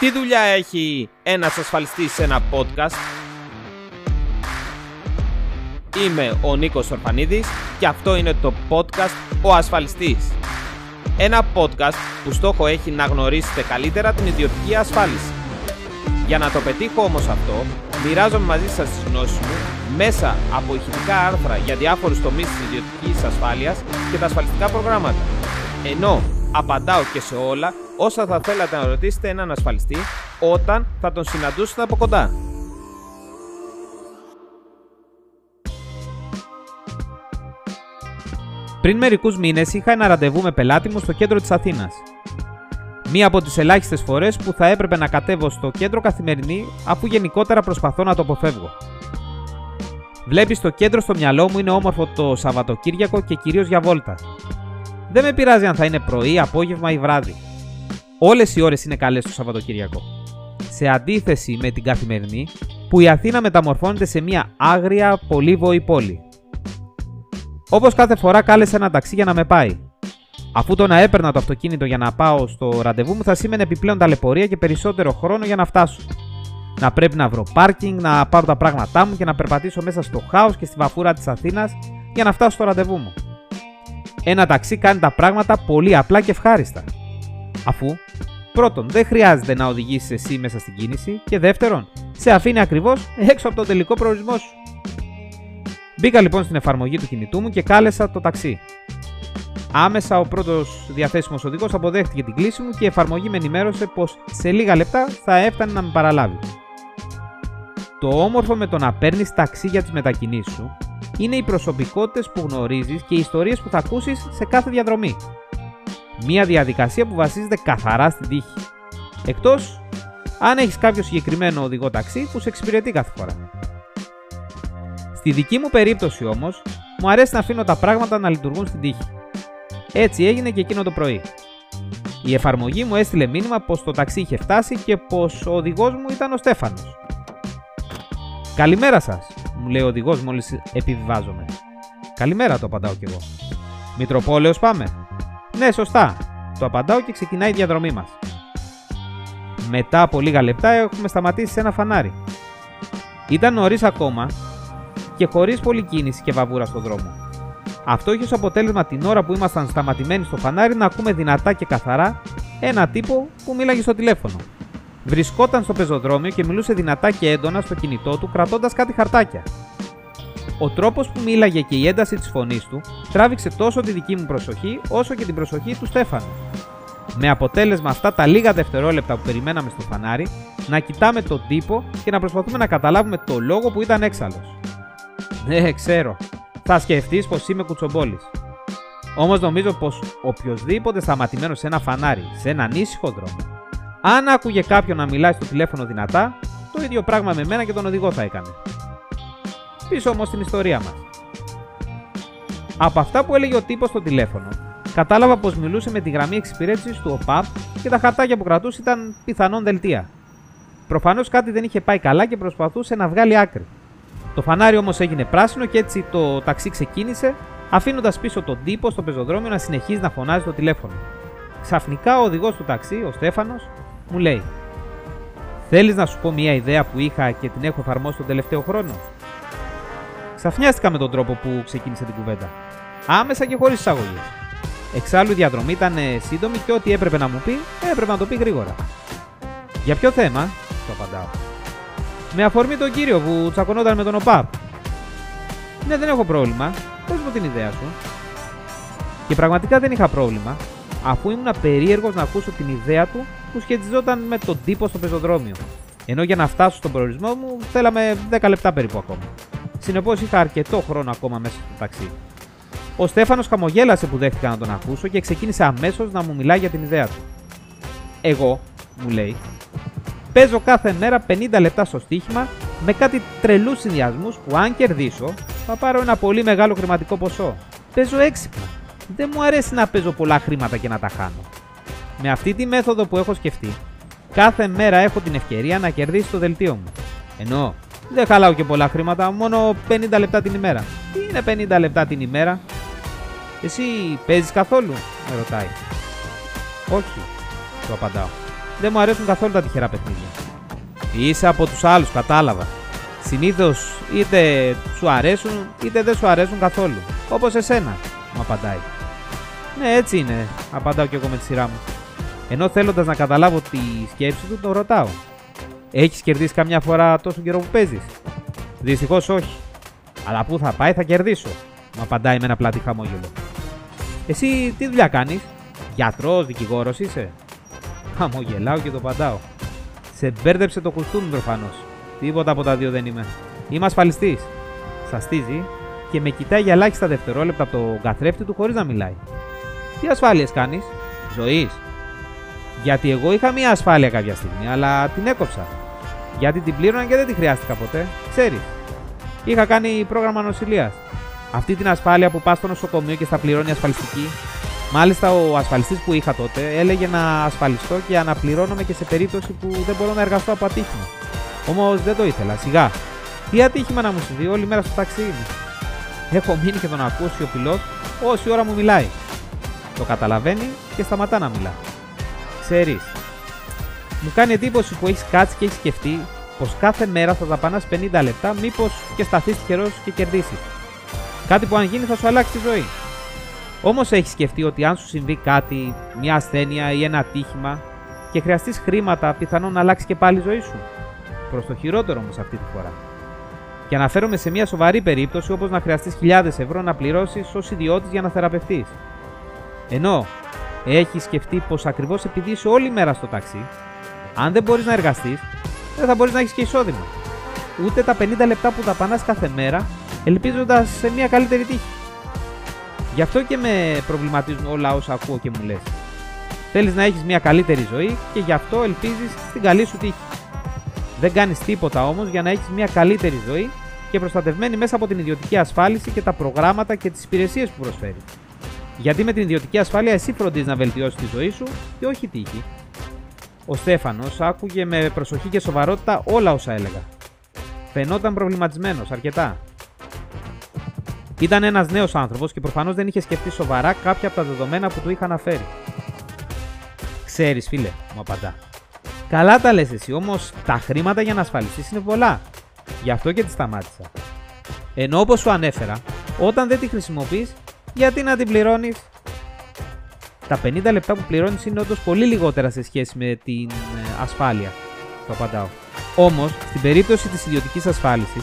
Τι δουλειά έχει ένας ασφαλιστής σε ένα podcast? Είμαι ο Νίκος Ορφανίδης και αυτό είναι το podcast «Ο Ασφαλιστής». Ένα podcast που στόχο έχει να γνωρίσετε καλύτερα την ιδιωτική ασφάλιση. Για να το πετύχω όμως αυτό, μοιράζομαι μαζί σας τις γνώσεις μου μέσα από ηχητικά άρθρα για διάφορους τομείς της ιδιωτικής ασφάλειας και τα ασφαλιστικά προγράμματα. Ενώ απαντάω και σε όλα όσα θα θέλατε να ρωτήσετε έναν ασφαλιστή όταν θα τον συναντούσετε από κοντά. Πριν μερικούς μήνες είχα ένα ραντεβού με πελάτη μου στο κέντρο της Αθήνας. Μία από τις ελάχιστες φορές που θα έπρεπε να κατέβω στο κέντρο καθημερινή αφού γενικότερα προσπαθώ να το αποφεύγω. Βλέπεις το κέντρο στο μυαλό μου είναι όμορφο το Σαββατοκύριακο και κυρίως για βόλτα. Δεν με πειράζει αν θα είναι πρωί, απόγευμα ή βράδυ. Όλες οι ώρες είναι καλές το Σαββατοκύριακο. Σε αντίθεση με την καθημερινή, που η Αθήνα μεταμορφώνεται σε μια άγρια, πολύβοη πόλη. Όπως κάθε φορά κάλεσε ένα ταξί για να με πάει. Αφού το να έπαιρνα το αυτοκίνητο για να πάω στο ραντεβού μου θα σήμαινε επιπλέον ταλαιπωρία και περισσότερο χρόνο για να φτάσω. Να πρέπει να βρω πάρκινγκ, να πάρω τα πράγματά μου και να περπατήσω μέσα στο χάος και στη βαφούρα της Αθήνας για να φτάσω στο ραντεβού μου. Ένα ταξί κάνει τα πράγματα πολύ απλά και ευχάριστα. Αφού, πρώτον, δεν χρειάζεται να οδηγήσεις εσύ μέσα στην κίνηση και δεύτερον, σε αφήνει ακριβώς έξω από τον τελικό προορισμό σου. Μπήκα λοιπόν στην εφαρμογή του κινητού μου και κάλεσα το ταξί. Άμεσα ο πρώτος διαθέσιμος οδηγός αποδέχτηκε την κλίση μου και η εφαρμογή με ενημέρωσε πως σε λίγα λεπτά θα έφτανε να με παραλάβει. Το όμορφο με το να παίρνεις ταξί για τις μετακινήσεις σου είναι οι προσωπικότητες που γνωρίζεις και οι ιστορίες που θα ακούσεις σε κάθε διαδρομή. Μία διαδικασία που βασίζεται καθαρά στην τύχη. Εκτός αν έχεις κάποιο συγκεκριμένο οδηγό ταξί που σε εξυπηρετεί κάθε φορά. Στη δική μου περίπτωση όμως, μου αρέσει να αφήνω τα πράγματα να λειτουργούν στην τύχη. Έτσι έγινε και εκείνο το πρωί. Η εφαρμογή μου έστειλε μήνυμα πως το ταξί είχε φτάσει και πως ο οδηγός μου ήταν ο Στέφανος. Καλημέρα σας, μου λέει ο οδηγός μόλις επιβιβάζομαι. Καλημέρα, το απαντάω κι εγώ. Μητροπόλεως πάμε. Ναι, σωστά. Το απαντάω και ξεκινάει η διαδρομή μας. Μετά από λίγα λεπτά έχουμε σταματήσει σε ένα φανάρι. Ήταν νωρίς ακόμα και χωρίς πολλή κίνηση και βαβούρα στον δρόμο. Αυτό είχε ως αποτέλεσμα την ώρα που ήμασταν σταματημένοι στο φανάρι να ακούμε δυνατά και καθαρά ένα τύπο που μίλαγε στο τηλέφωνο. Βρισκόταν στο πεζοδρόμιο και μιλούσε δυνατά και έντονα στο κινητό του κρατώντας κάτι χαρτάκια. Ο τρόπος που μίλαγε και η ένταση της φωνής του τράβηξε τόσο τη δική μου προσοχή όσο και την προσοχή του Στέφανου. Με αποτέλεσμα αυτά τα λίγα δευτερόλεπτα που περιμέναμε στο φανάρι να κοιτάμε τον τύπο και να προσπαθούμε να καταλάβουμε το λόγο που ήταν έξαλλος. Ναι, ξέρω. Θα σκεφτείς πως είμαι κουτσομπόλης. Όμως νομίζω πως οποιοδήποτε σταματημένο σε ένα φανάρι, σε έναν ήσυχο δρόμο, αν άκουγε κάποιον να μιλάει στο τηλέφωνο δυνατά, το ίδιο πράγμα με μένα και τον οδηγό θα έκανε. Πίσω όμως στην ιστορία μας. Από αυτά που έλεγε ο τύπος στο τηλέφωνο, κατάλαβα πως μιλούσε με τη γραμμή εξυπηρέτησης του ΟΠΑΠ και τα χαρτάκια που κρατούσε ήταν πιθανόν δελτία. Προφανώς κάτι δεν είχε πάει καλά και προσπαθούσε να βγάλει άκρη. Το φανάρι όμως έγινε πράσινο και έτσι το ταξί ξεκίνησε, αφήνοντας πίσω τον τύπο στο πεζοδρόμιο να συνεχίζει να φωνάζει το τηλέφωνο. Ξαφνικά ο οδηγός του ταξί, ο Στέφανος, μου λέει: Θέλεις να σου πω μια ιδέα που είχα και την έχω εφαρμόσει τον τελευταίο χρόνο; Ξαφνιάστηκα με τον τρόπο που ξεκίνησε την κουβέντα. Άμεσα και χωρίς εισαγωγές. Εξάλλου η διαδρομή ήταν σύντομη και ό,τι έπρεπε να μου πει, έπρεπε να το πει γρήγορα. Για ποιο θέμα, το απαντάω. Με αφορμή τον κύριο που τσακωνόταν με τον ΟΠΑΠ. Ναι, δεν έχω πρόβλημα. Πες μου την ιδέα σου. Και πραγματικά δεν είχα πρόβλημα, αφού ήμουν περίεργος να ακούσω την ιδέα του που σχετιζόταν με τον τύπο στο πεζοδρόμιο. Ενώ για να φτάσω στον προορισμό μου θέλαμε 10 λεπτά περίπου ακόμα. Συνεπώς είχα αρκετό χρόνο ακόμα μέσα στο ταξί. Ο Στέφανος χαμογέλασε που δέχτηκα να τον ακούσω και ξεκίνησε αμέσως να μου μιλάει για την ιδέα του. Εγώ, μου λέει, παίζω κάθε μέρα 50 λεπτά στο στοίχημα με κάτι τρελούς συνδυασμούς που αν κερδίσω θα πάρω ένα πολύ μεγάλο χρηματικό ποσό. Παίζω έξυπνα. Δεν μου αρέσει να παίζω πολλά χρήματα και να τα χάνω. Με αυτή τη μέθοδο που έχω σκεφτεί, κάθε μέρα έχω την ευκαιρία να κερδίσει το δελτίο μου. Ενώ δεν χαλάω και πολλά χρήματα, μόνο 50 λεπτά την ημέρα. Τι είναι 50 λεπτά την ημέρα, Εσύ παίζεις καθόλου, με ρωτάει. Όχι, του απαντάω. δεν μου αρέσουν καθόλου τα τυχερά παιχνίδια. Είσαι από τους άλλους, κατάλαβα. Συνήθως είτε σου αρέσουν είτε δεν σου αρέσουν καθόλου. Όπως εσένα, μου απαντάει. Ναι, έτσι είναι, απαντάω κι εγώ με τη σειρά μου. Ενώ θέλοντας να καταλάβω τη σκέψη του, τον ρωτάω. Έχεις κερδίσει καμιά φορά τόσο καιρό που παίζεις; Δυστυχώς όχι. Αλλά πού θα πάει θα κερδίσω, μου απαντάει με ένα πλάτη χαμόγελο. Εσύ τι δουλειά κάνεις, Γιατρός, δικηγόρος είσαι; Χαμογελάω και το απαντάω. Σε μπέρδεψε το κουστούμι προφανώς. Τίποτα από τα δύο δεν είμαι. Είμαι ασφαλιστής. Σαστίζει και με κοιτάει για ελάχιστα δευτερόλεπτα από το καθρέφτη του χωρίς να μιλάει. Τι ασφάλειες κάνεις, Ζωής. Γιατί εγώ είχα μία ασφάλεια κάποια στιγμή, αλλά την έκοψα. Γιατί την πλήρωνα και δεν τη χρειάστηκα ποτέ. Ξέρεις. Είχα κάνει πρόγραμμα νοσηλείας. Αυτή την ασφάλεια που πας στο νοσοκομείο και στα πληρώνει ασφαλιστική. Μάλιστα, ο ασφαλιστής που είχα τότε έλεγε να ασφαλιστώ και αναπληρώνομαι και σε περίπτωση που δεν μπορώ να εργαστώ από ατύχημα. Όμως δεν το ήθελα, σιγά. Τι ατύχημα να μου συμβεί όλη μέρα στο ταξί μου. Έχω μείνει και τον ακούσει ο πιλότ όση ώρα μου μιλάει. Το καταλαβαίνει και σταματά να μιλά. Ξέρεις, μου κάνει εντύπωση που έχεις κάτσει και έχεις σκεφτεί πως κάθε μέρα θα δαπανάς 50 λεπτά, μήπως και σταθείς τυχερός και κερδίσεις. Κάτι που αν γίνει θα σου αλλάξει τη ζωή. Όμως έχεις σκεφτεί ότι αν σου συμβεί κάτι, μια ασθένεια ή ένα ατύχημα και χρειαστείς χρήματα, πιθανόν να αλλάξει και πάλι η ζωή σου; Προς το χειρότερο όμως αυτή τη φορά. Και αναφέρομαι σε μια σοβαρή περίπτωση όπως να χρειαστείς χιλιάδες ευρώ να πληρώσεις ως ιδιώτης για να θεραπευτείς. Ενώ έχεις σκεφτεί πως ακριβώς επειδή είσαι όλη μέρα στο ταξί, αν δεν μπορείς να εργαστείς, δεν θα μπορείς να έχεις και εισόδημα. Ούτε τα 50 λεπτά που δαπανά κάθε μέρα, ελπίζοντας σε μια καλύτερη τύχη. Γι' αυτό και με προβληματίζουν όλα όσα ακούω και μου λες. Θέλεις να έχεις μια καλύτερη ζωή και γι' αυτό ελπίζεις στην καλή σου τύχη. Δεν κάνεις τίποτα όμως για να έχεις μια καλύτερη ζωή και προστατευμένη μέσα από την ιδιωτική ασφάλιση και τα προγράμματα και τις υπηρεσίες που προσφέρεις. Γιατί με την ιδιωτική ασφάλεια εσύ φροντίζεις να βελτιώσεις τη ζωή σου και όχι τύχη. Ο Στέφανος άκουγε με προσοχή και σοβαρότητα όλα όσα έλεγα. Φαινόταν προβληματισμένος αρκετά. Ήταν ένας νέος άνθρωπος και προφανώς δεν είχε σκεφτεί σοβαρά κάποια από τα δεδομένα που του είχα αναφέρει. Ξέρεις, φίλε, μου απαντά. Καλά τα λες εσύ, όμως τα χρήματα για να ασφαλιστείς είναι πολλά. Γι' αυτό και τη σταμάτησα. Ενώ όπως σου ανέφερα, όταν δεν τη χρησιμοποιείς, γιατί να την πληρώνεις; Τα 50 λεπτά που πληρώνεις είναι όντως πολύ λιγότερα σε σχέση με την ε, ασφάλεια. Το απαντάω. Όμως, στην περίπτωση της ιδιωτικής ασφάλισης,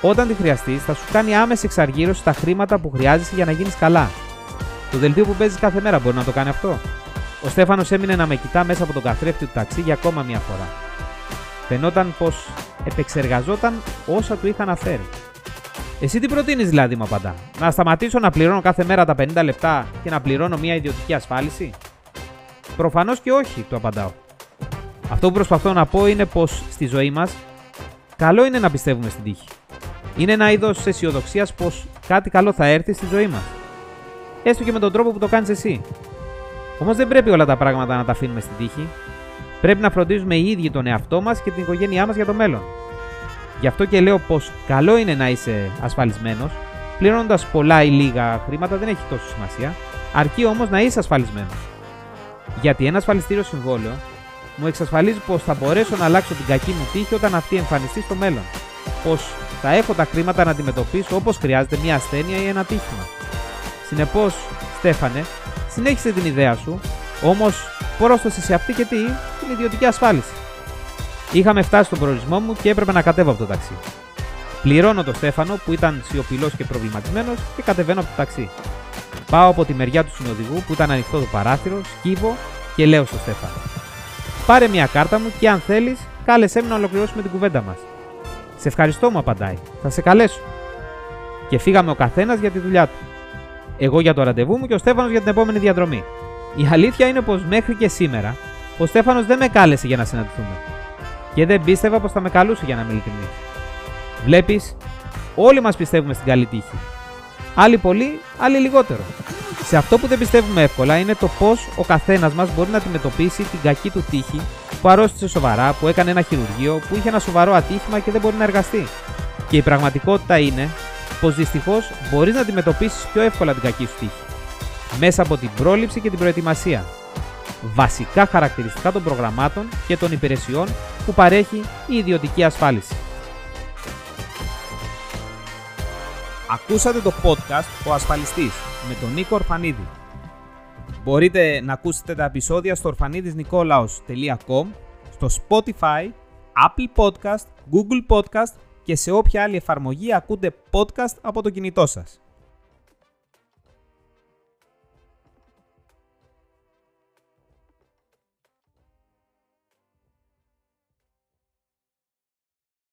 όταν τη χρειαστείς, θα σου κάνει άμεση εξαργύρωση στα χρήματα που χρειάζεσαι για να γίνεις καλά. Το δελτίο που παίζεις κάθε μέρα μπορεί να το κάνει αυτό. Ο Στέφανος έμεινε να με κοιτά μέσα από τον καθρέφτη του ταξί για ακόμα μία φορά. Φαινόταν πως επεξεργαζόταν όσα του είχα αναφέρει. Εσύ τι προτείνεις δηλαδή, μου απαντά. Να σταματήσω να πληρώνω κάθε μέρα τα 50 λεπτά και να πληρώνω μια ιδιωτική ασφάλιση; Προφανώς και όχι, του απαντάω. Αυτό που προσπαθώ να πω είναι πως στη ζωή μας καλό είναι να πιστεύουμε στην τύχη. Είναι ένα είδος αισιοδοξίας πως κάτι καλό θα έρθει στη ζωή μας. Έστω και με τον τρόπο που το κάνεις εσύ. Όμως δεν πρέπει όλα τα πράγματα να τα αφήνουμε στην τύχη. Πρέπει να φροντίζουμε οι ίδιοι τον εαυτό μας και την οικογένειά μας για το μέλλον. Γι' αυτό και λέω πως καλό είναι να είσαι ασφαλισμένος. Πληρώνοντας πολλά ή λίγα χρήματα δεν έχει τόσο σημασία. Αρκεί όμως να είσαι ασφαλισμένος. Γιατί ένα ασφαλιστήριο συμβόλαιο μου εξασφαλίζει πως θα μπορέσω να αλλάξω την κακή μου τύχη όταν αυτή εμφανιστεί στο μέλλον. Πως θα έχω τα χρήματα να αντιμετωπίσω όπως χρειάζεται μια ασθένεια ή ένα τύχημα. Συνεπώς, Στέφανε, συνέχισε την ιδέα σου, όμως πρόσθεσες σε αυτή και τι, την ιδιωτική ασφάλιση. Είχαμε φτάσει στον προορισμό μου και έπρεπε να κατέβω από το ταξί. Πληρώνω τον Στέφανο που ήταν σιωπηλός και προβληματισμένος και κατεβαίνω από το ταξί. Πάω από τη μεριά του συνοδηγού που ήταν ανοιχτό το παράθυρο, σκύβω και λέω στο Στέφανο. Πάρε μια κάρτα μου και αν θέλεις, κάλεσέ με να ολοκληρώσουμε την κουβέντα μας. Σε ευχαριστώ, μου απαντάει. Θα σε καλέσω. Και φύγαμε ο καθένας για τη δουλειά του. Εγώ για το ραντεβού μου και ο Στέφανος για την επόμενη διαδρομή. Η αλήθεια είναι πως μέχρι και σήμερα ο Στέφανος δεν με κάλεσε για να συναντηθούμε. Και δεν πίστευα πως θα με καλούσε για να με ειλικρινή. Βλέπεις, όλοι μας πιστεύουμε στην καλή τύχη. Άλλοι πολύ, άλλοι λιγότερο. Σε αυτό που δεν πιστεύουμε εύκολα είναι το πώς ο καθένας μας μπορεί να αντιμετωπίσει την κακή του τύχη που αρρώστησε σοβαρά, που έκανε ένα χειρουργείο, που είχε ένα σοβαρό ατύχημα και δεν μπορεί να εργαστεί. Και η πραγματικότητα είναι πως δυστυχώς μπορείς να αντιμετωπίσεις πιο εύκολα την κακή σου τύχη. Μέσα από την πρόληψη και την προετοιμασία. βασικά χαρακτηριστικά των προγραμμάτων και των υπηρεσιών που παρέχει η ιδιωτική ασφάλιση. Ακούσατε το podcast «Ο Ασφαλιστής» με τον Νίκο Ορφανίδη. Μπορείτε να ακούσετε τα επεισόδια στο ορφανίδισνικόλαος.com, στο Spotify, Apple Podcast, Google Podcast και σε όποια άλλη εφαρμογή ακούτε podcast από το κινητό σας.